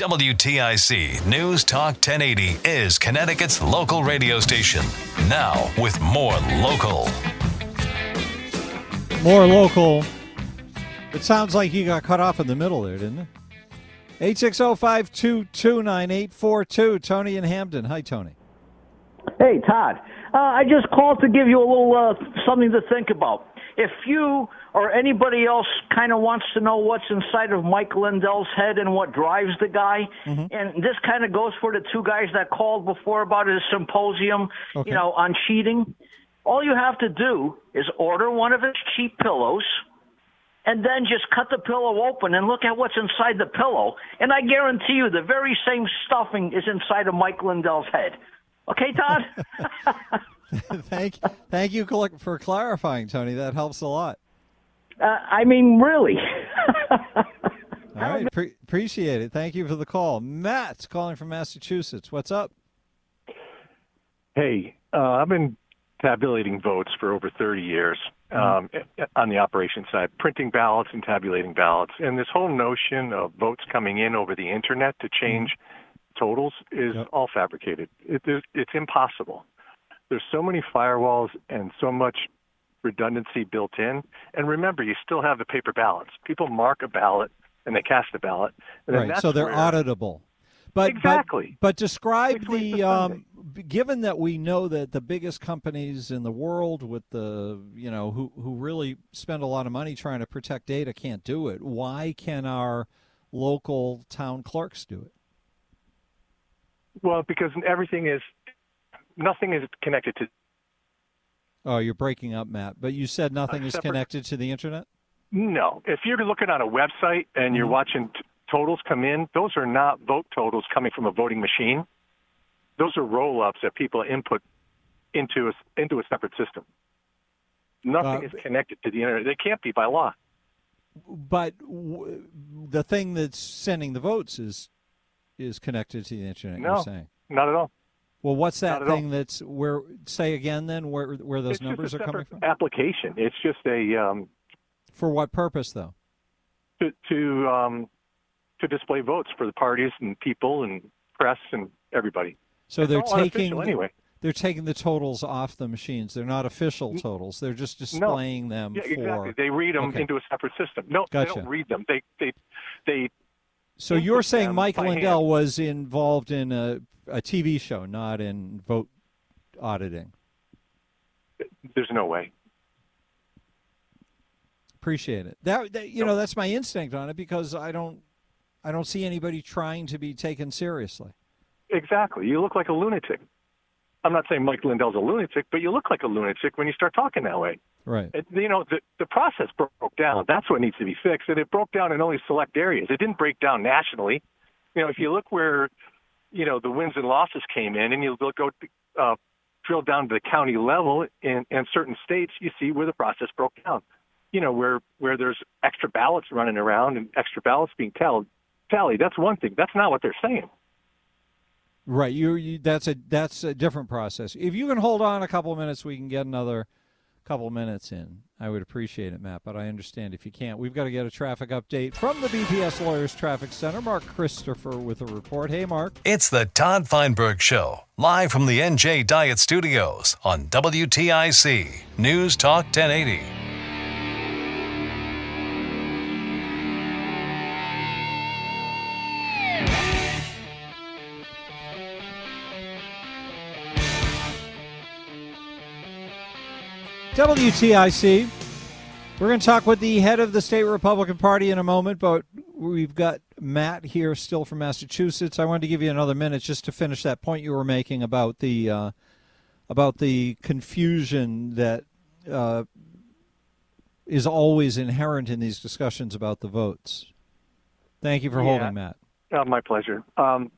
WTIC News Talk 1080 is Connecticut's local radio station. Now, with more local. More local. It sounds like you got cut off in the middle there, didn't it? 860-522-9842. Tony and Hamden. Hi, Tony. Hey, Todd. Uh, I just called to give you a little uh, something to think about. If you or anybody else kind of wants to know what's inside of Mike Lindell's head and what drives the guy, Mm-hmm. and this kind of goes for the two guys that called before about his symposium, Okay. you know, on cheating. All you have to do is order one of his cheap pillows and then just cut the pillow open and look at what's inside the pillow. And I guarantee you the very same stuffing is inside of Mike Lindell's head. Okay, Todd? thank, thank you for clarifying, Tony. That helps a lot. uh, I mean, really. All right, pre- appreciate it. Thank you for the call. Matt's calling from Massachusetts. What's up? Hey, uh, I've been tabulating votes for over 30 years um, on the operation side, printing ballots and tabulating ballots. And this whole notion of votes coming in over the internet to change totals is Yep. all fabricated. It, it, it's impossible. There's so many firewalls and so much redundancy built in. And remember, you still have the paper ballots. People mark a ballot and they cast a ballot. And right, so they're auditable. But, Exactly. But, but describe the the um, given that we know that the biggest companies in the world with the you know who who really spend a lot of money trying to protect data can't do it. Why can our local town clerks do it? Well, because everything is, nothing is connected to Oh, you're breaking up, Matt. But you said nothing is separate- connected to the internet. No. If you're looking on a website and you're Mhm. watching t- totals come in, those are not vote totals coming from a voting machine. Those are roll ups that people input into a, into a separate system. Nothing Uh, is connected to the internet. They can't be by law. But w- the thing that's sending the votes is is connected to the internet. No. You're saying. Not at all. Well, what's that at all. thing that's where? Say again, then where where those it's numbers are coming from? application. It's just a um, For what purpose, though? to to um, to display votes for the parties and people and press and everybody. So It's they're taking anyway. they're taking the totals off the machines. They're not official totals. They're just displaying them Yeah, for. exactly. They read them Okay. into a separate system. No, they don't read them. They they they. So input you're saying them Mike Lindell hand. was involved in a a TV show, not in vote auditing. There's no way. Appreciate it. That, that you know that's my instinct on it because I don't I don't see anybody trying to be taken seriously. Exactly. You look like a lunatic. I'm not saying Mike Lindell's a lunatic, but you look like a lunatic when you start talking that way. Right. It, you know, the the process broke down. That's what needs to be fixed, and it broke down in only select areas. It didn't break down nationally. You know, if you look where, you know, the wins and losses came in, and you look go uh, drill down to the county level in, in certain states, you see where the process broke down. You know, where where there's extra ballots running around and extra ballots being tallied. Tallied. That's one thing. That's not what they're saying. Right. You, you that's a that's a different process. If you can hold on a couple of minutes, we can get another couple minutes in. I would appreciate it, Matt, but I understand if you can't. We've got to get a traffic update from the BPS Lawyers Traffic Center. Mark Christopher with a report. Hey, Mark. It's the Todd Feinberg Show, live from the NJ Diet Studios on WTIC News Talk 1080. WTIC. We're going to talk with the head of the state Republican Party in a moment, but we've got Matt here still from Massachusetts. I wanted to give you another minute just to finish that point you were making about the uh, about the confusion that uh, is always inherent in these discussions about the votes. Thank you for Yeah. holding, Matt. Uh, my pleasure. Um,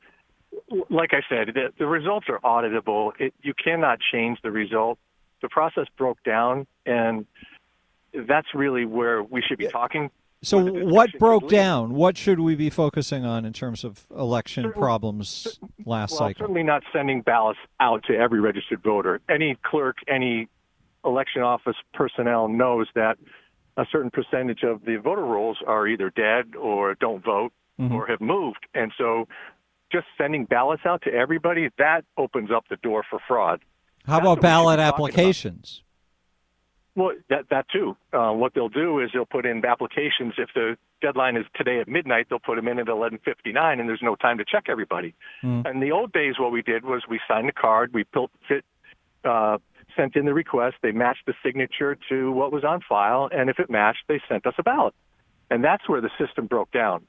like I said, the, the results are auditable. It, you cannot change the result. The process broke down, and that's really where we should be talking. So, what broke down? What should we be focusing on in terms of election problems last Well, cycle? certainly not sending ballots out to every registered voter. Any clerk, any election office personnel knows that a certain percentage of the voter rolls are either dead or don't vote Mm-hmm. or have moved. And so just sending ballots out to everybody, that opens up the door for fraud. How about ballot talking about. applications? Well, that that too. Uh, what they'll do is they'll put in applications. If the deadline is today at midnight, they'll put them in at 11:59, and there's no time to check everybody. Mm. In the old days, what we did was we signed a card, we built, fit, uh, sent in the request, they matched the signature to what was on file, and if it matched, they sent us a ballot. And that's where the system broke down.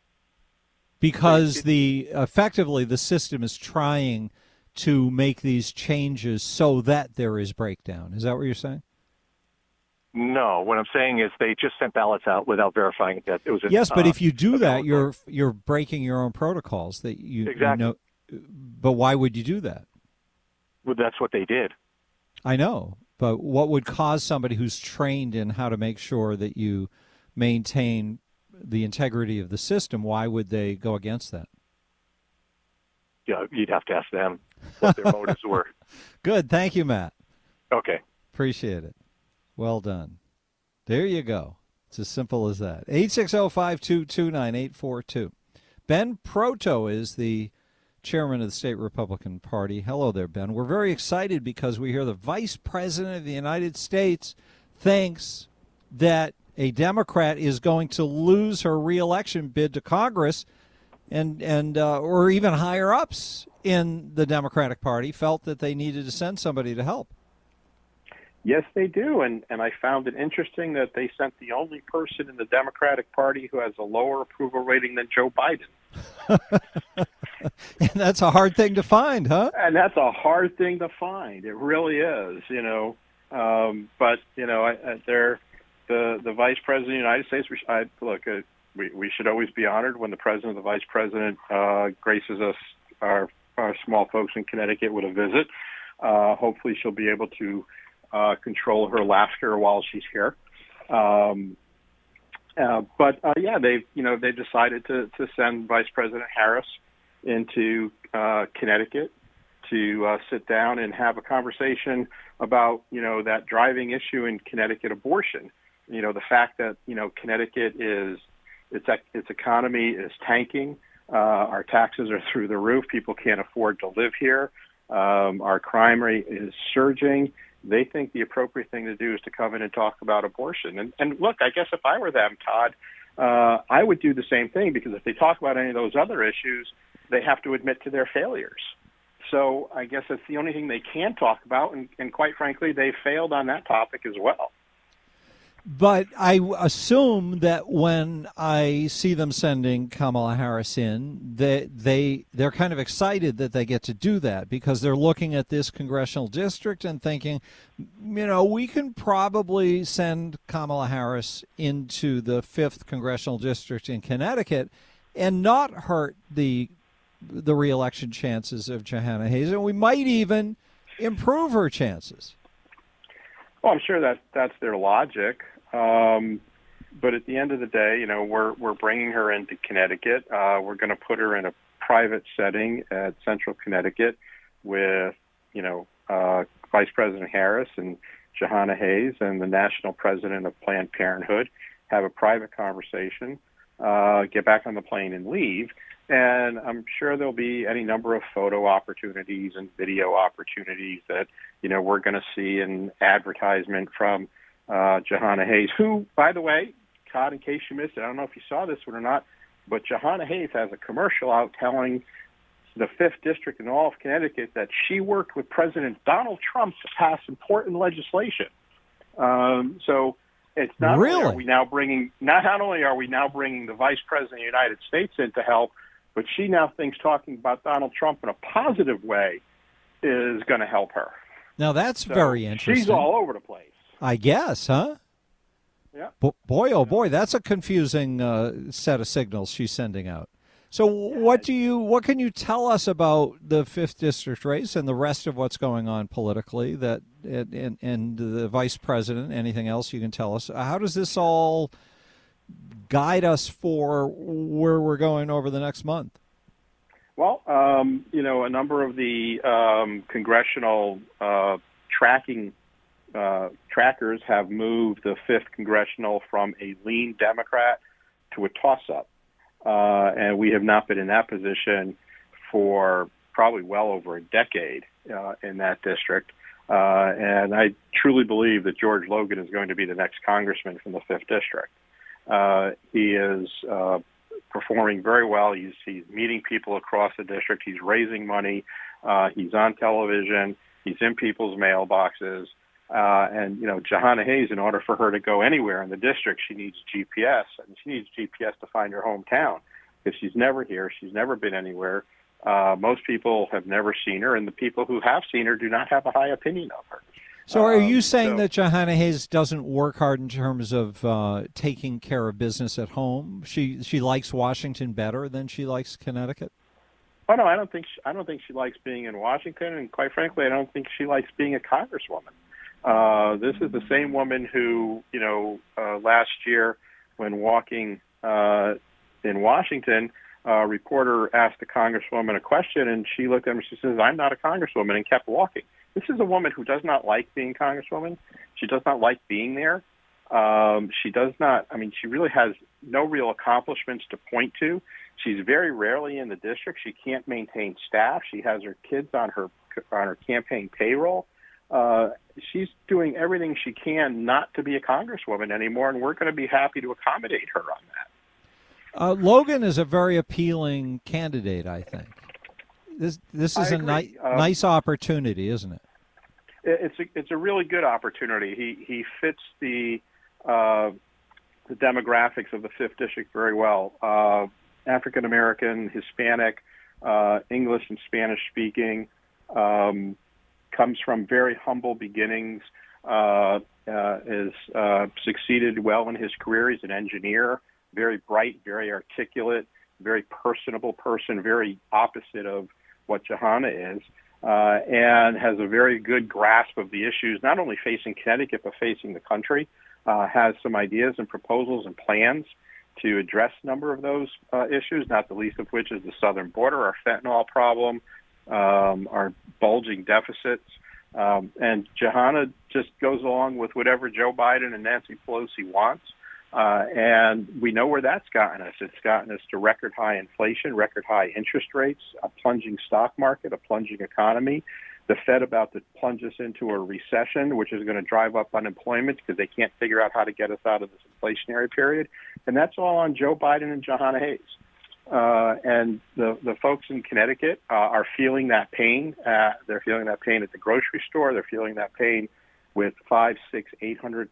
Because the effectively the system is trying to make these changes so that there is breakdown. Is that what you're saying? No, what I'm saying is they just sent ballots out without verifying that it was. A, Yes, but uh, if you do that, valid you're you're breaking your own protocols. That you, you know. But why would you do that? Well, that's what they did. I know, but what would cause somebody who's trained in how to make sure that you maintain the integrity of the system? Why would they go against that? Yeah, you'd have to ask them what their motives were. Good, thank you, Matt. Okay. Appreciate it. Well done. There you go. It's as simple as that. 860-522-9842. Ben Proto is the chairman of the state Republican Party. Hello there, Ben. We're very excited because we hear the vice president of the United States thinks that a Democrat is going to lose her reelection bid to Congress and and uh, or even higher ups in the Democratic Party felt that they needed to send somebody to help. Yes, they do, and and I found it interesting that they sent the only person in the Democratic Party who has a lower approval rating than Joe Biden, And that's a hard thing to find, huh? and that's a hard thing to find. It really is, you know. Um, but you know, I, I, they're the the Vice President of the United States. I, look, uh, we we should always be honored when the President or the Vice President uh, graces us, our our small folks in Connecticut, with a visit. Uh, hopefully, she'll be able to uh, control her laughter while she's here. Um, uh, but uh, yeah, they you know they decided to to send Vice President Harris into uh, Connecticut to uh, sit down and have a conversation about you know that driving issue in Connecticut abortion. You know the fact that you know Connecticut is its its economy is tanking. Uh, our taxes are through the roof. People can't afford to live here. Um, our crime rate is surging. They think the appropriate thing to do is to come in and talk about abortion. And, and look, I guess if I were them, Todd, uh, I would do the same thing because if they talk about any of those other issues, they have to admit to their failures. So I guess that's the only thing they can talk about, and, and quite frankly, they failed on that topic as well. But I assume that when I see them sending Kamala Harris in, they they they're kind of excited that they get to do that because they're looking at this congressional district and thinking, you know, we can probably send Kamala Harris into the fifth congressional district in Connecticut and not hurt the the reelection chances of Jahana Hayes, and we might even improve her chances. Well, I'm sure that that's their logic. Um, but at the end of the day, you know, we're we're bringing her into Connecticut. Uh, we're going to put her in a private setting at Central Connecticut with, you know, uh, Vice President Harris and Jahana Hayes and the national president of Planned Parenthood. Have a private conversation. Uh, get back on the plane and leave. And I'm sure there'll be any number of photo opportunities and video opportunities that you know we're going to see in advertisement from uh, Jahana Hayes, who, by the way, Todd, in case you missed it, I don't know if you saw this one or not, but Jahana Hayes has a commercial out telling the fifth district in all of Connecticut that she worked with President Donald Trump to pass important legislation. Um, so it's not really? only are we now bringing not not only are we now bringing the vice president of the United States in to help, but she now thinks talking about Donald Trump in a positive way is going to help her. Now that's So very interesting. She's all over the place. I guess, huh? Yeah. Bo- boy, oh boy, that's a confusing uh, set of signals she's sending out. So, what do you, what can you tell us about the fifth district race and the rest of what's going on politically? That and, and, and the vice president. Anything else you can tell us? How does this all guide us for where we're going over the next month? Well, um, you know, a number of the um, congressional uh, tracking uh, trackers have moved the fifth congressional from a lean Democrat to a toss-up, uh, and we have not been in that position for probably well over a decade uh, in that district. Uh, and I truly believe that George Logan is going to be the next congressman from the fifth district. Uh, he is uh, performing very well. He's he's meeting people across the district. He's raising money. Uh, he's on television. He's in people's mailboxes. Uh, and you know, Jahana Hayes, in order for her to go anywhere in the district, she needs GPS, and she needs GPS to find her hometown because she's never here. She's never been anywhere. Uh, most people have never seen her, and the people who have seen her do not have a high opinion of her. So, are you Um, saying so- that Jahana Hayes doesn't work hard in terms of uh, taking care of business at home? She she likes Washington better than she likes Connecticut. Oh no, I don't think she, I don't think she likes being in Washington, and quite frankly, I don't think she likes being a congresswoman. Uh, this is the same woman who, you know, uh, last year when walking uh, in Washington, a reporter asked the congresswoman a question, and she looked at him and she says, "I'm not a congresswoman," and kept walking. This is a woman who does not like being congresswoman. She does not like being there. Um, she does not. I mean, she really has no real accomplishments to point to. She's very rarely in the district. She can't maintain staff. She has her kids on her on her campaign payroll. Uh, she's doing everything she can not to be a congresswoman anymore, and we're going to be happy to accommodate her on that. Uh, Logan is a very appealing candidate, I think. This this is a ni- Um, nice opportunity, isn't it? It- It's a it's a really good opportunity. He he fits the uh, the demographics of the fifth district very well. Uh, African American, Hispanic, uh, English and Spanish speaking, um, comes from very humble beginnings. Uh, uh, has uh, succeeded well in his career. He's an engineer, very bright, very articulate, very personable person, very opposite of what Jahana is uh, and has a very good grasp of the issues, not only facing Connecticut, but facing the country. Uh, has some ideas and proposals and plans to address a number of those uh, issues, not the least of which is the southern border, our fentanyl problem, um, our bulging deficits. Um, and Jahana just goes along with whatever Joe Biden and Nancy Pelosi wants. Uh, and we know where that's gotten us. It's gotten us to record high inflation, record high interest rates, a plunging stock market, a plunging economy. The Fed about to plunge us into a recession, which is going to drive up unemployment because they can't figure out how to get us out of this inflationary period. And that's all on Joe Biden and Jahana Hayes. Uh, and the, the folks in Connecticut uh, are feeling that pain. Uh, they're feeling that pain at the grocery store. They're feeling that pain with five, six, eight hundred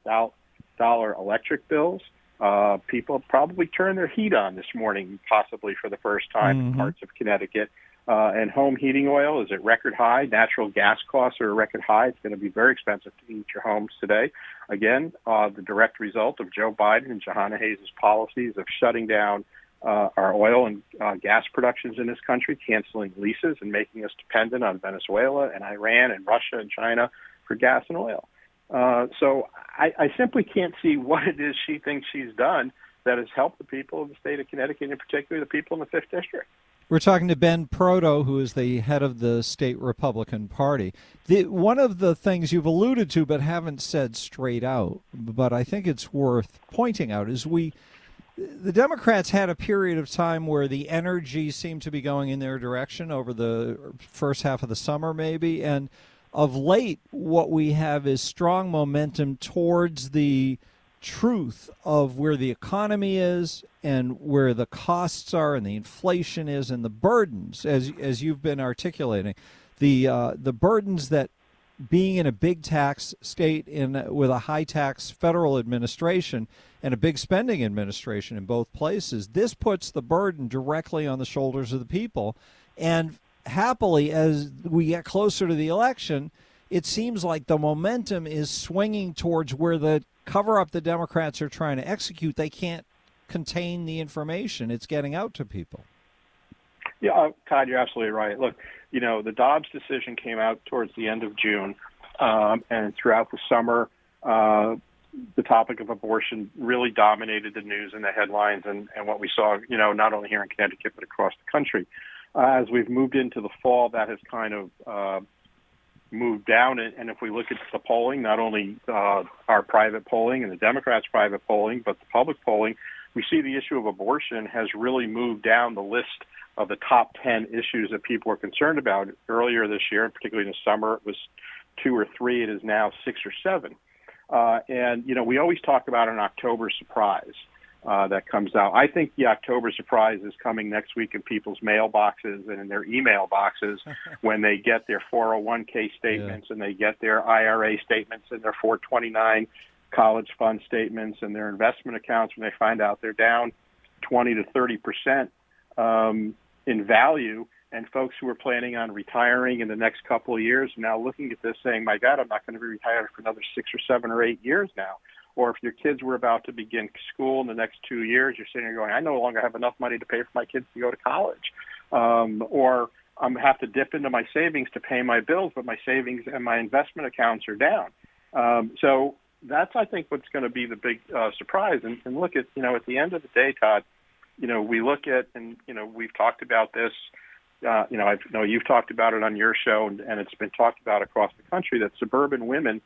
dollar electric bills. Uh, people probably turned their heat on this morning, possibly for the first time in Mhm. parts of Connecticut. Uh, and home heating oil is at record high. Natural gas costs are at record high. It's going to be very expensive to heat your homes today. Again, uh, the direct result of Joe Biden and Jahana Hayes' policies of shutting down uh, our oil and uh, gas productions in this country, canceling leases, and making us dependent on Venezuela and Iran and Russia and China for gas and oil. Uh, so I, I simply can't see what it is she thinks she's done that has helped the people of the state of Connecticut, and particularly the people in the fifth district. We're talking to Ben Proto, who is the head of the state Republican Party. The, one of the things you've alluded to but haven't said straight out, but I think it's worth pointing out, is we the Democrats had a period of time where the energy seemed to be going in their direction over the first half of the summer, maybe. And of late, what we have is strong momentum towards the truth of where the economy is and where the costs are and the inflation is and the burdens, as as you've been articulating, the uh, the burdens that being in a big tax state in with a high tax federal administration and a big spending administration in both places, this puts the burden directly on the shoulders of the people. And happily, as we get closer to the election, it seems like the momentum is swinging towards where the cover up the Democrats are trying to execute. They can't contain the information; it's getting out to people. Yeah, uh, Todd, you're absolutely right. Look, you know, the Dobbs decision came out towards the end of June, um, and throughout the summer, uh, the topic of abortion really dominated the news and the headlines and, and what we saw, you know, not only here in Connecticut but across the country. Uh, as we've moved into the fall, that has kind of uh, moved down. And if we look at the polling, not only uh, our private polling and the Democrats' private polling, but the public polling, we see the issue of abortion has really moved down the list of the top 10 issues that people are concerned about. Earlier this year, particularly in the summer, it was two or three. It is now six or seven. Uh, and, you know, we always talk about an October surprise uh, that comes out. I think the October surprise is coming next week in people's mailboxes and in their email boxes when they get their 401k statements yeah. and they get their IRA statements and their 429 college fund statements and their investment accounts when they find out they're down 20 to 30 percent um, in value and folks who are planning on retiring in the next couple of years now looking at this saying, my God, I'm not going to be retired for another six or seven or eight years now. Or if your kids were about to begin school in the next two years, you're sitting there going, I no longer have enough money to pay for my kids to go to college. Um, or I'm have to dip into my savings to pay my bills, but my savings and my investment accounts are down. Um, so that's, I think, what's going to be the big uh, surprise. And, and look at, you know, at the end of the day, Todd, you know, we look at, and you know, we've talked about this uh, you know, I know you've talked about it on your show, and, and it's been talked about across the country that suburban women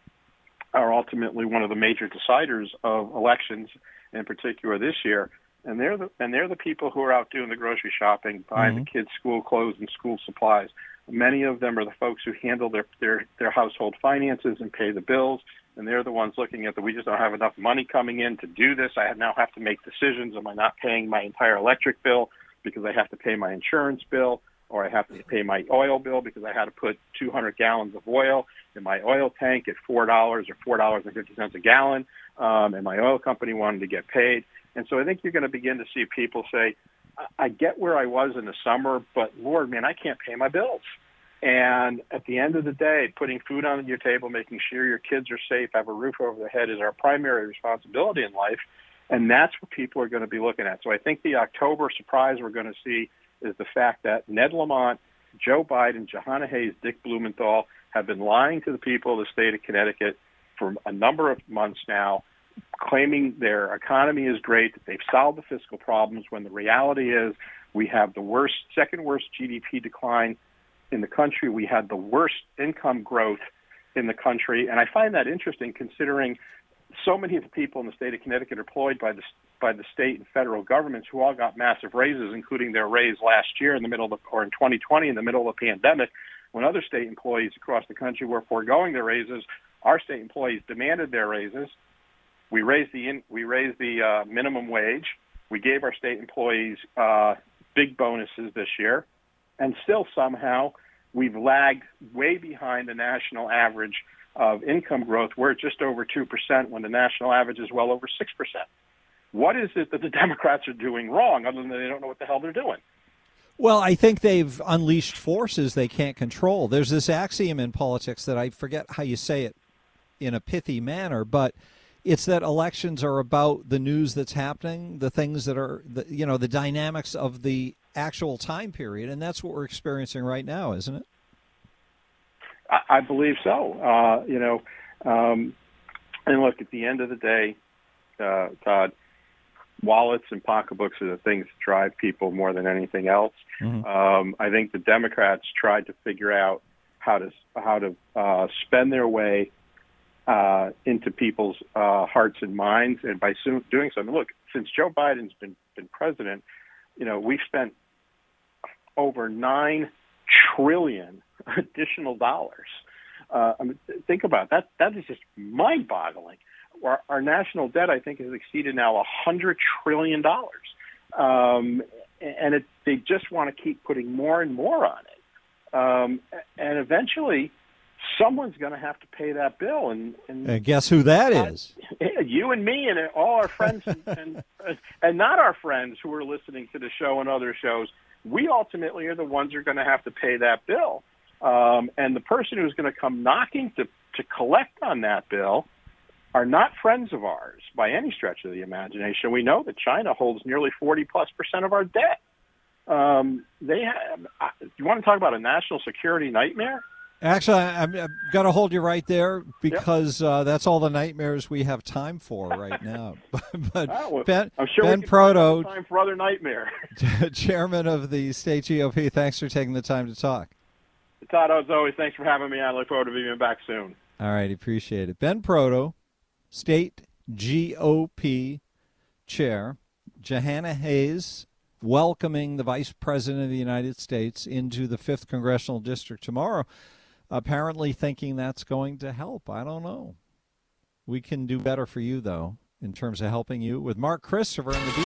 are ultimately one of the major deciders of elections, in particular this year. And they're the and they're the people who are out doing the grocery shopping, buying mm-hmm. the kids' school clothes and school supplies. Many of them are the folks who handle their their their household finances and pay the bills, and they're the ones looking at that. We just don't have enough money coming in to do this. I now have to make decisions. Am I not paying my entire electric bill because I have to pay my insurance bill? Or I have to pay my oil bill because I had to put 200 gallons of oil in my oil tank at four dollars or four dollars and fifty cents a gallon, um, and my oil company wanted to get paid. And so I think you're going to begin to see people say, "I get where I was in the summer, but Lord, man, I can't pay my bills." And at the end of the day, putting food on your table, making sure your kids are safe, have a roof over their head is our primary responsibility in life. And that's what people are going to be looking at. So I think the October surprise we're going to see is the fact that Ned Lamont, Joe Biden, Jahana Hayes, Dick Blumenthal have been lying to the people of the state of Connecticut for a number of months now, claiming their economy is great, that they've solved the fiscal problems, when the reality is we have the worst, second worst GDP decline in the country. We had the worst income growth in the country. And I find that interesting considering so many of the people in the state of Connecticut are employed by the by the state and federal governments who all got massive raises, including their raise last year in the middle of or in 2020 in the middle of the pandemic, when other state employees across the country were foregoing their raises. Our state employees demanded their raises. We raised the in, we raised the uh, minimum wage. We gave our state employees uh, big bonuses this year, and still somehow we've lagged way behind the national average of income growth. We're just over 2% when the national average is well over 6%. What is it that the Democrats are doing wrong other than they don't know what the hell they're doing? Well, I think they've unleashed forces they can't control. There's this axiom in politics that I forget how you say it in a pithy manner, but it's that elections are about the news that's happening, the things that are, the, you know, the dynamics of the actual time period, and that's what we're experiencing right now, isn't it? I, I believe so. Uh, you know, um, and look, at the end of the day, uh, Todd, wallets and pocketbooks are the things that drive people more than anything else. Mm-hmm. Um, I think the Democrats tried to figure out how to how to uh, spend their way uh, into people's uh, hearts and minds, and by soon doing so, I mean, look, since Joe Biden's been been president, you know, we've spent over nine trillion additional dollars. Uh, I mean, think about that. That is just mind-boggling. Our, our national debt, I think, has exceeded now a hundred trillion dollars, um, and it, they just want to keep putting more and more on it. Um, and eventually, someone's going to have to pay that bill, and and, and guess who that is? You and me, and all our friends, and, and and not our friends who are listening to the show and other shows. We ultimately are the ones who are going to have to pay that bill, um, and the person who's going to come knocking to to collect on that bill are not friends of ours by any stretch of the imagination. We know that China holds nearly 40 plus percent of our debt. Um, they have, you want to talk about a national security nightmare? Actually, I'm, I'm going to hold you right there because yep. uh, that's all the nightmares we have time for right now. but oh, well, Ben, I'm sure ben Proto, time for other nightmare. chairman of the state GOP, thanks for taking the time to talk. Todd, as always, thanks for having me. I look forward to being back soon. All right, appreciate it. Ben Proto, state GOP chair, Jahana Hayes welcoming the Vice President of the United States into the 5th Congressional District tomorrow, apparently thinking that's going to help. I don't know. We can do better for you, though, in terms of helping you with Mark Christopher and the.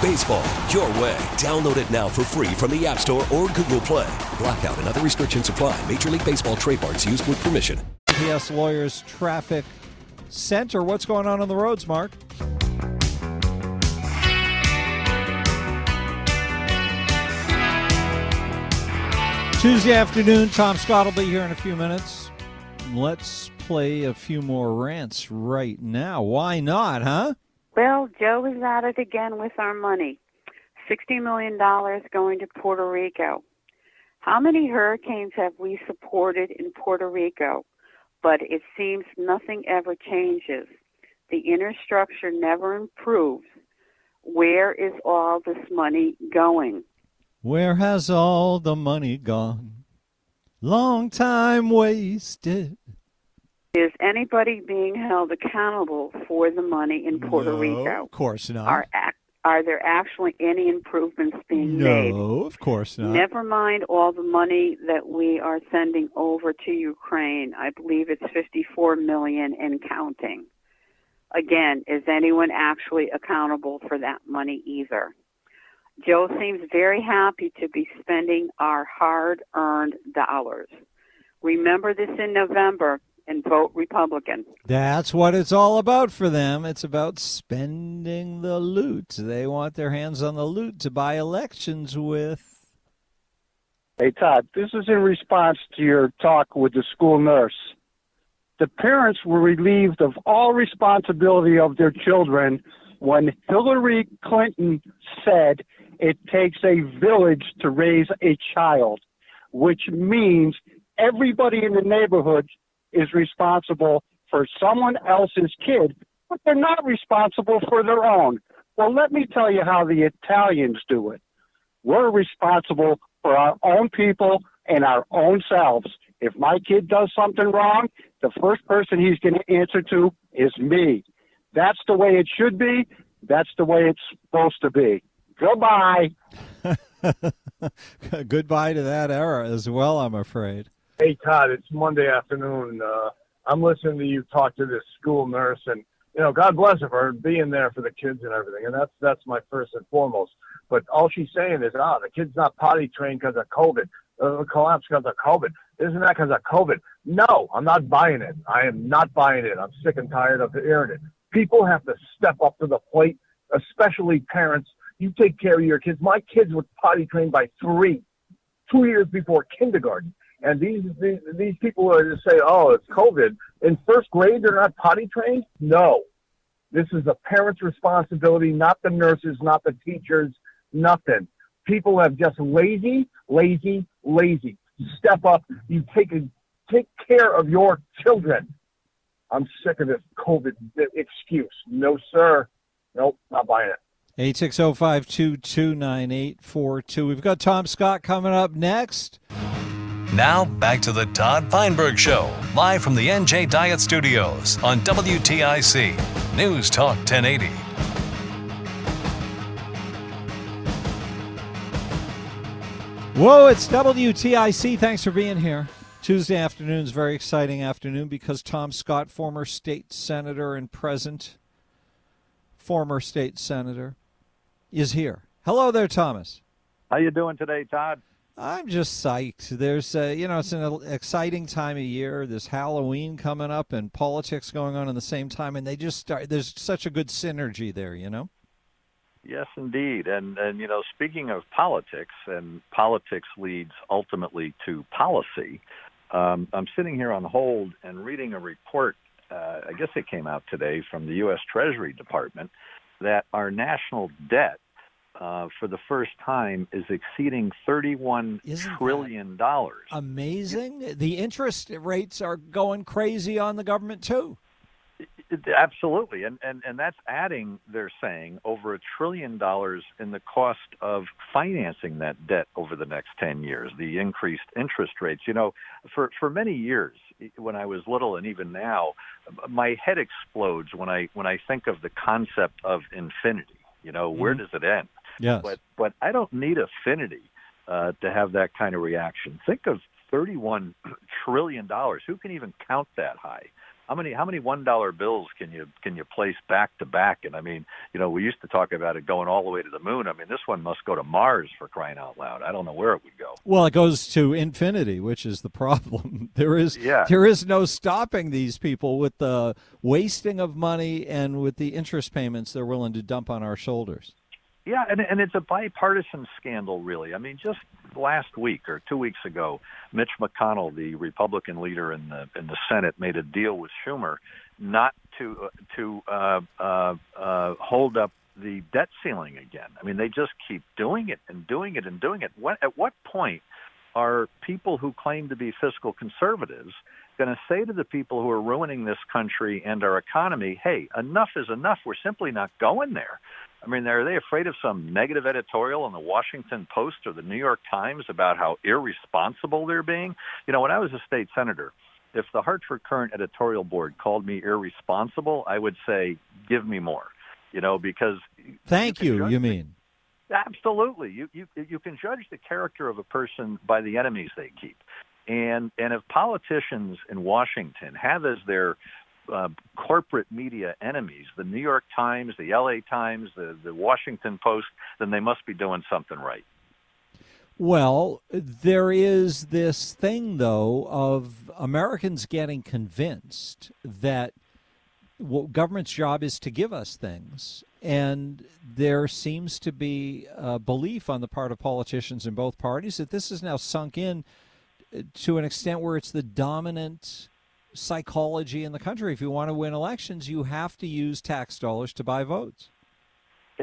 Baseball, your way. Download it now for free from the App Store or Google Play. Blackout and other restrictions apply. Major League Baseball trademarks used with permission. PS Lawyers Traffic Center. What's going on on the roads, Mark? Tuesday afternoon, Tom Scott will be here in a few minutes. Let's play a few more rants right now. Why not, huh? Well, Joe is at it again with our money. $60 million going to Puerto Rico. How many hurricanes have we supported in Puerto Rico? But it seems nothing ever changes. The inner structure never improves. Where is all this money going? Where has all the money gone? Long time wasted. Is anybody being held accountable for the money in Puerto no, Rico? Of course not. Are are there actually any improvements being no, made? No, of course not. Never mind all the money that we are sending over to Ukraine. I believe it's 54 million and counting. Again, is anyone actually accountable for that money either? Joe seems very happy to be spending our hard earned dollars. Remember this in November and vote Republican. That's what it's all about for them. It's about spending the loot. They want their hands on the loot to buy elections with. Hey, Todd, this is in response to your talk with the school nurse. The parents were relieved of all responsibility of their children when Hillary Clinton said it takes a village to raise a child, which means everybody in the neighborhood is responsible for someone else's kid, but they're not responsible for their own. Well, let me tell you how the Italians do it. We're responsible for our own people and our own selves. If my kid does something wrong, the first person he's going to answer to is me. That's the way it should be. That's the way it's supposed to be. Goodbye. Goodbye to that era as well, I'm afraid. Hey, Todd, it's Monday afternoon. Uh, I'm listening to you talk to this school nurse, and you know, God bless her for being there for the kids and everything, and that's that's my first and foremost. But all she's saying is, ah, the kid's not potty trained because of COVID. Uh, collapse because of COVID. Isn't that because of COVID? No, I'm not buying it. I am not buying it. I'm sick and tired of hearing it. People have to step up to the plate, especially parents. You take care of your kids. My kids were potty trained by three, two years before kindergarten. And these, these these people are just say, "Oh, it's COVID." In first grade, they're not potty trained. No, this is a parent's responsibility, not the nurses, not the teachers, nothing. People have just lazy, lazy, lazy. Step up. You take a, take care of your children. I'm sick of this COVID excuse. No, sir. Nope, not buying it. 860-522-9842. We've got Tom Scott coming up next. Now, back to the Todd Feinberg Show, live from the NJ Diet Studios on WTIC News Talk 1080. Whoa, it's WTIC. Thanks for being here. Tuesday afternoon is very exciting afternoon because Tom Scott, former state senator and present former state senator, is here. Hello there, Thomas. How you doing today, Todd? I'm just psyched. There's, uh, you know, it's an exciting time of year. There's Halloween coming up and politics going on at the same time, and they just start. There's such a good synergy there, you know. Yes, indeed. And and you know, speaking of politics, and politics leads ultimately to policy. Um, I'm sitting here on hold and reading a report. Uh, I guess it came out today from the U.S. Treasury Department that our national debt uh, for the first time is exceeding thirty-one Isn't trillion dollars. Amazing. The interest rates are going crazy on the government too. Absolutely, and, and and that's adding, they're saying, over a trillion dollars in the cost of financing that debt over the next ten years. The increased interest rates. You know, for for many years, when I was little, and even now, my head explodes when I when I think of the concept of infinity. You know, where Mhm. does it end? Yes. But but I don't need affinity uh, to have that kind of reaction. Think of thirty-one trillion dollars. Who can even count that high? How many how many one dollar bills can you can you place back to back? And I mean, you know, we used to talk about it going all the way to the moon. I mean, this one must go to Mars for crying out loud. I don't know where it would go. Well, it goes to infinity, which is the problem. There is Yeah. there is no stopping these people with the wasting of money and with the interest payments they're willing to dump on our shoulders. Yeah, and and it's a bipartisan scandal, really. I mean, just last week or two weeks ago, Mitch McConnell, the Republican leader in the in the Senate, made a deal with Schumer not to uh, to uh, uh, uh, hold up the debt ceiling again. I mean, they just keep doing it and doing it and doing it. What, at what point are people who claim to be fiscal conservatives going to say to the people who are ruining this country and our economy, "Hey, enough is enough. We're simply not going there." I mean, are they afraid of some negative editorial in the Washington Post or the New York Times about how irresponsible they're being? You know, when I was a state senator, if the Hartford Courant editorial board called me irresponsible, I would say, "Give me more." You know, because Thank you, you me- mean. Absolutely. You you you can judge the character of a person by the enemies they keep. And and if politicians in Washington have as their uh, corporate media enemies, the New York Times, the LA Times, the the Washington Post, then they must be doing something right. Well, there is this thing, though, of Americans getting convinced that what government's job is to give us things. And there seems to be a belief on the part of politicians in both parties that this is now sunk in uh, to an extent where it's the dominant psychology in the country. If you want to win elections, you have to use tax dollars to buy votes.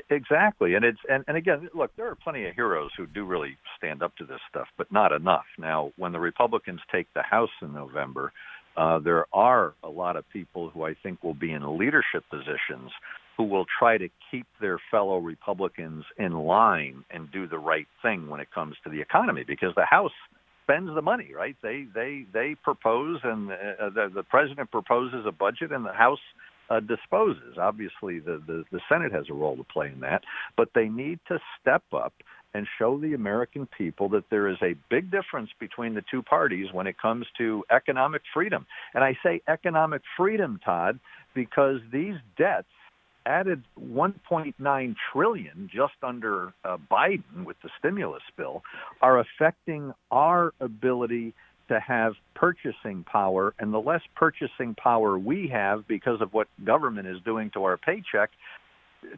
Exactly, and it's and, and again, look, there are plenty of heroes who do really stand up to this stuff, but not enough. Now, when the Republicans take the House in November, uh, there are a lot of people who I think will be in leadership positions who will try to keep their fellow Republicans in line and do the right thing when it comes to the economy, because the House spends the money, right? They they they propose, and uh, the, the president proposes a budget, and the House uh, disposes. Obviously, the, the the Senate has a role to play in that, but they need to step up and show the American people that there is a big difference between the two parties when it comes to economic freedom. And I say economic freedom, Todd, because these debts added 1.9 trillion just under uh, Biden with the stimulus bill are affecting our ability to have purchasing power. And the less purchasing power we have because of what government is doing to our paycheck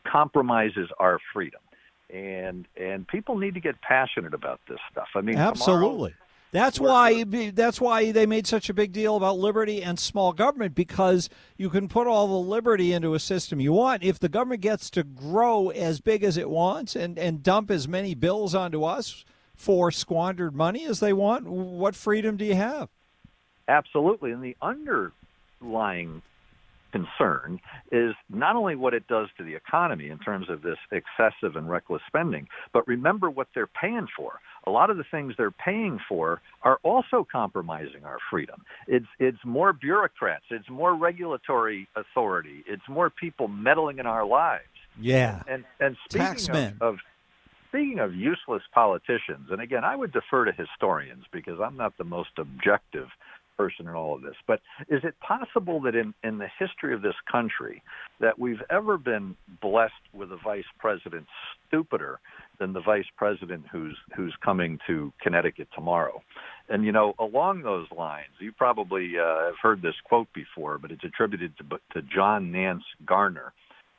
compromises our freedom. And and people need to get passionate about this stuff. I mean absolutely. tomorrow, that's why that's why they made such a big deal about liberty and small government because you can put all the liberty into a system you want. If the government gets to grow as big as it wants and, and dump as many bills onto us for squandered money as they want, what freedom do you have? Absolutely. And the underlying concern is not only what it does to the economy in terms of this excessive and reckless spending, but remember what they're paying for. A lot of the things they're paying for are also compromising our freedom. It's it's more bureaucrats, it's more regulatory authority, it's more people meddling in our lives. Yeah. And and speaking of, of speaking of useless politicians, and again, I would defer to historians because I'm not the most objective person in all of this. But is it possible that in, in the history of this country that we've ever been blessed with a vice president stupider than the vice president who's who's coming to Connecticut tomorrow? And you know, along those lines, you probably uh, have heard this quote before, but it's attributed to, to John Nance Garner,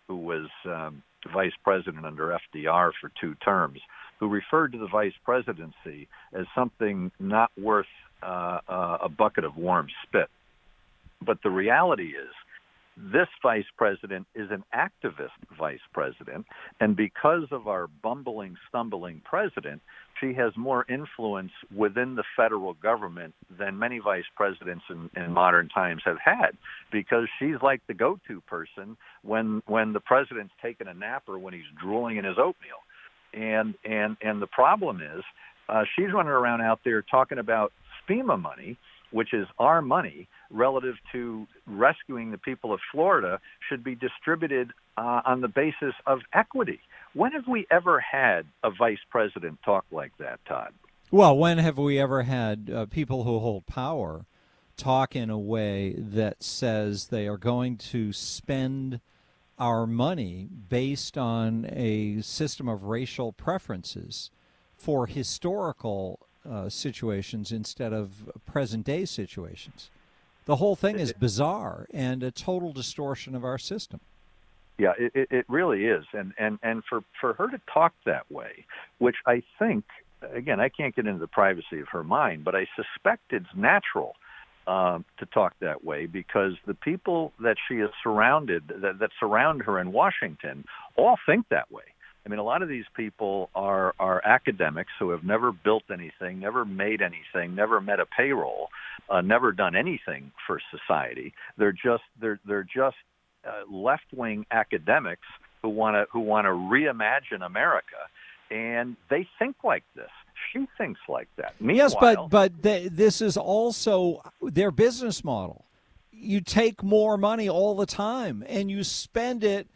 who was um, vice president under FDR for two terms, who referred to the vice presidency as something not worth uh, uh, a bucket of warm spit. But the reality is, this vice president is an activist vice president, and because of our bumbling, stumbling president, she has more influence within the federal government than many vice presidents in, in modern times have had, because she's like the go-to person when when the president's taking a nap or when he's drooling in his oatmeal, and and and the problem is, uh, she's running around out there talking about FEMA money, which is our money relative to rescuing the people of Florida, should be distributed uh, on the basis of equity. When have we ever had a vice president talk like that, Todd? Well, when have we ever had uh, people who hold power talk in a way that says they are going to spend our money based on a system of racial preferences for historical uh, situations instead of present day situations. The whole thing is bizarre and a total distortion of our system. Yeah, it, it really is, and and and for for her to talk that way, which I think, again, I can't get into the privacy of her mind, but I suspect it's natural uh, to talk that way because the people that she is surrounded that, that surround her in Washington all think that way. I mean, a lot of these people are are academics who have never built anything, never made anything, never met a payroll, uh, never done anything for society. They're just they're they're just uh, left wing academics who want to who want to reimagine America, and they think like this. She thinks like that. Meanwhile, yes, but but they, this is also their business model. You take more money all the time, and you spend it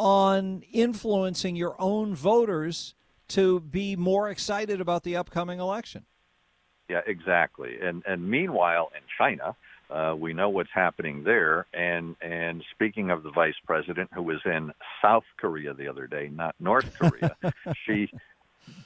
on influencing your own voters to be more excited about the upcoming election. Yeah, exactly. And and meanwhile, in China, uh, we know what's happening there. And and speaking of the vice president who was in South Korea the other day, not North Korea, she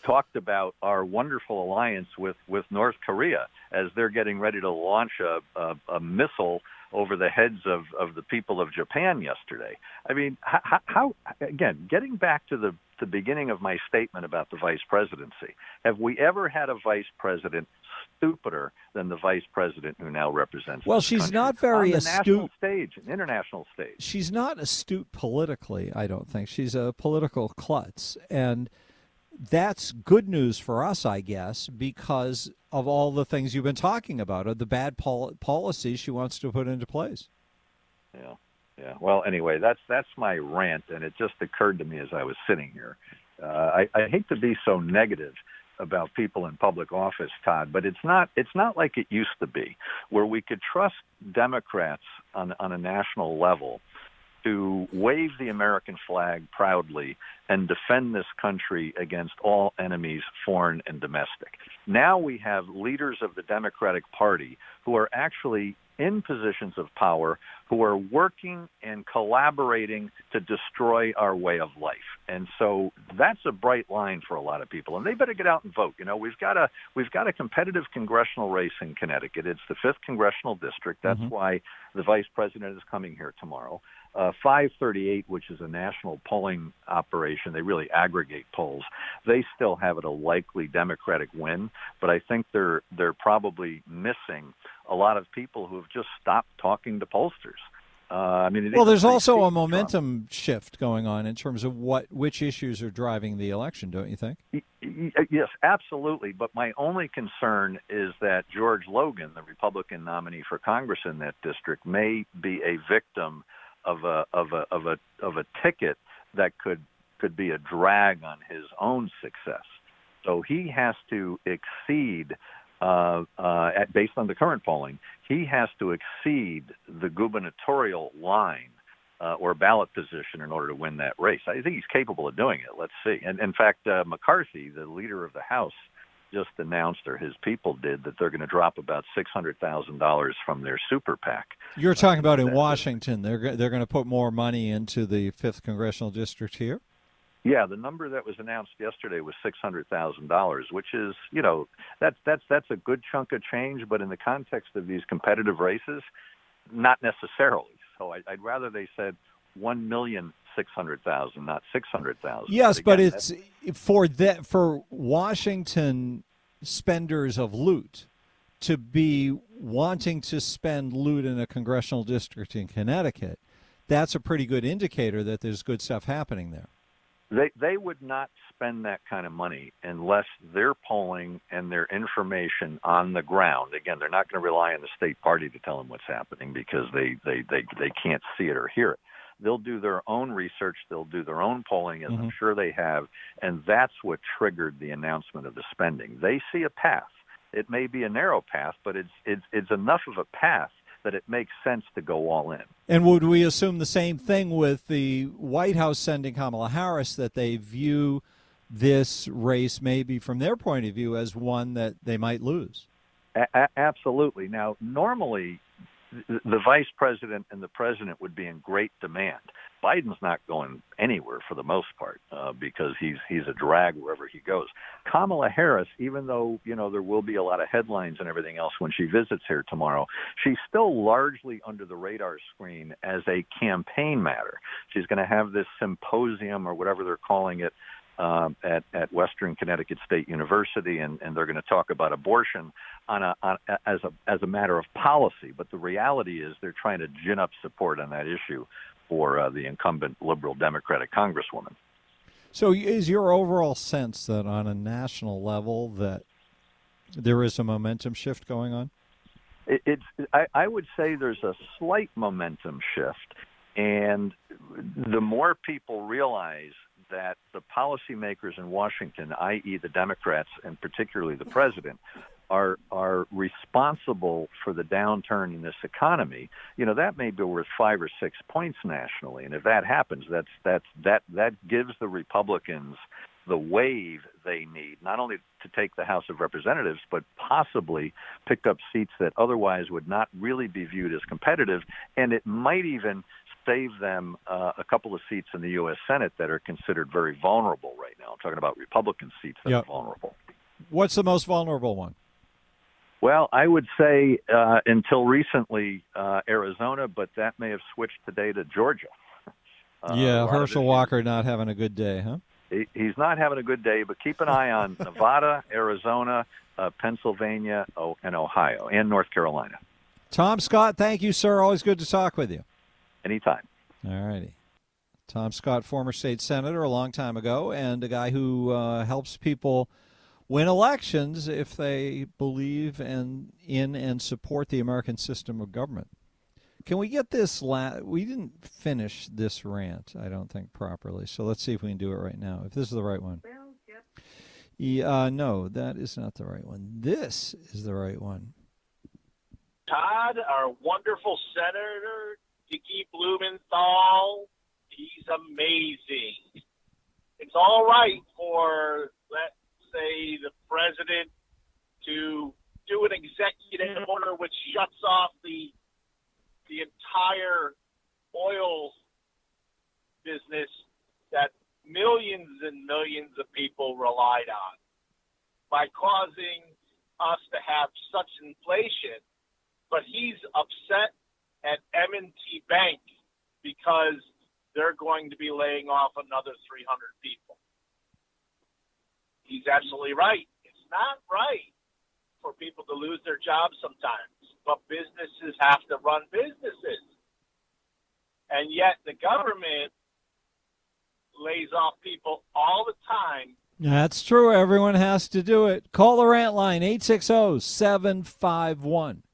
talked about our wonderful alliance with with North Korea as they're getting ready to launch a, a, a missile over the heads of, of the people of Japan yesterday. I mean, how, how again, getting back to the, the beginning of my statement about the vice presidency, have we ever had a vice president stupider than the vice president who now represents? Well, she's not very on the astute. Stage, an international stage. She's not astute politically. I don't think she's a political klutz, and that's good news for us, I guess, because of all the things you've been talking about, of the bad pol- policies she wants to put into place. Yeah, yeah. Well, anyway, that's that's my rant, and it just occurred to me as I was sitting here. Uh, I, I hate to be so negative about people in public office, Todd, but it's not it's not like it used to be, where we could trust Democrats on on a national level to wave the American flag proudly and defend this country against all enemies, foreign and domestic. Now we have leaders of the Democratic Party who are actually in positions of power who are working and collaborating to destroy our way of life. And so that's a bright line for a lot of people. And they better get out and vote. You know, we've got a we've got a competitive congressional race in Connecticut. It's the fifth congressional district. That's mm-hmm. why the vice president is coming here tomorrow. Uh, 538, which is a national polling operation, they really aggregate polls. They still have it a likely Democratic win, but I think they're they're probably missing a lot of people who have just stopped talking to pollsters. Uh, I mean, well, there's also a momentum Trump. shift going on in terms of what which issues are driving the election, don't you think? Yes, absolutely. But my only concern is that George Logan, the Republican nominee for Congress in that district, may be a victim of a of a of a of a ticket that could could be a drag on his own success. So he has to exceed uh, uh, at, based on the current polling, he has to exceed the gubernatorial line uh, or ballot position in order to win that race. I think he's capable of doing it. Let's see. And in fact, uh, McCarthy, the leader of the House, just announced, or his people did, that they're going to drop about six hundred thousand dollars from their super PAC. You're talking about in Washington. They're they're going to put more money into the fifth congressional district here. Yeah, the number that was announced yesterday was six hundred thousand dollars, which is, you know, that's that's that's a good chunk of change, but in the context of these competitive races, not necessarily. So I, would rather they said one million six hundred thousand, not six hundred thousand. Yes, but, again, but it's for that for Washington spenders of loot to be wanting to spend loot in a congressional district in Connecticut. That's a pretty good indicator that there's good stuff happening there. They they would not spend that kind of money unless their polling and their information on the ground. Again, they're not going to rely on the state party to tell them what's happening because they they they they can't see it or hear it. They'll do their own research. They'll do their own polling, as mm-hmm. I'm sure they have, and that's what triggered the announcement of the spending. They see a path. It may be a narrow path, but it's it's it's enough of a path that it makes sense to go all in. And would we assume the same thing with the White House sending Kamala Harris that they view this race, maybe from their point of view, as one that they might lose? A- absolutely. Now, normally, the vice president and the president would be in great demand. Biden's not going anywhere for the most part uh, because he's he's a drag wherever he goes. Kamala Harris, even though you know there will be a lot of headlines and everything else when she visits here tomorrow, she's still largely under the radar screen as a campaign matter. She's going to have this symposium or whatever they're calling it um, at at Western Connecticut State University, and, and they're going to talk about abortion on a on, as a as a matter of policy. But the reality is they're trying to gin up support on that issue for uh, the incumbent liberal Democratic congresswoman. So, is your overall sense that on a national level that there is a momentum shift going on? It, it's I, I would say there's a slight momentum shift, and the more people realize that the policymakers in Washington, i.e., the Democrats and particularly the president, are are responsible for the downturn in this economy, you know that may be worth five or six points nationally, and if that happens, that's that's that that gives the Republicans the wave they need, not only to take the House of Representatives, but possibly pick up seats that otherwise would not really be viewed as competitive, and it might even save them uh, a couple of seats in the U.S. Senate that are considered very vulnerable right now. I'm talking about Republican seats that yep. are vulnerable. What's the most vulnerable one? Well, I would say uh, until recently uh, Arizona, but that may have switched today to Georgia. Uh, yeah, Herschel Walker not having a good day, huh? He, he's not having a good day, but keep an eye on Nevada, Arizona, uh, Pennsylvania, oh, and Ohio, and North Carolina. Tom Scott, thank you, sir. Always good to talk with you. Anytime. All righty. Tom Scott, former state senator a long time ago, and a guy who uh, helps people – win elections if they believe and in and support the American system of government. Can we get this? La- we didn't finish this rant, I don't think, properly. So let's see if we can do it right now. If this is the right one. Well, yep. Yeah, uh, no, that is not the right one. This is the right one. Todd, our wonderful senator, Dicky Blumenthal, he's amazing. It's all right for that say the president to do an executive order which shuts off the the entire oil business that millions and millions of people relied on by causing us to have such inflation. But he's upset at M&T Bank because they're going to be laying off another 300 people. He's absolutely right. It's not right for people to lose their jobs sometimes, but businesses have to run businesses. And yet the government lays off people all the time. That's true. Everyone has to do it. Call the rant line 860 751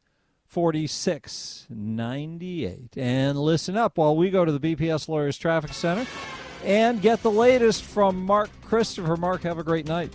4698. And listen up while we go to the BPS Lawyers Traffic Center and get the latest from Mark Christopher. Mark, have a great night.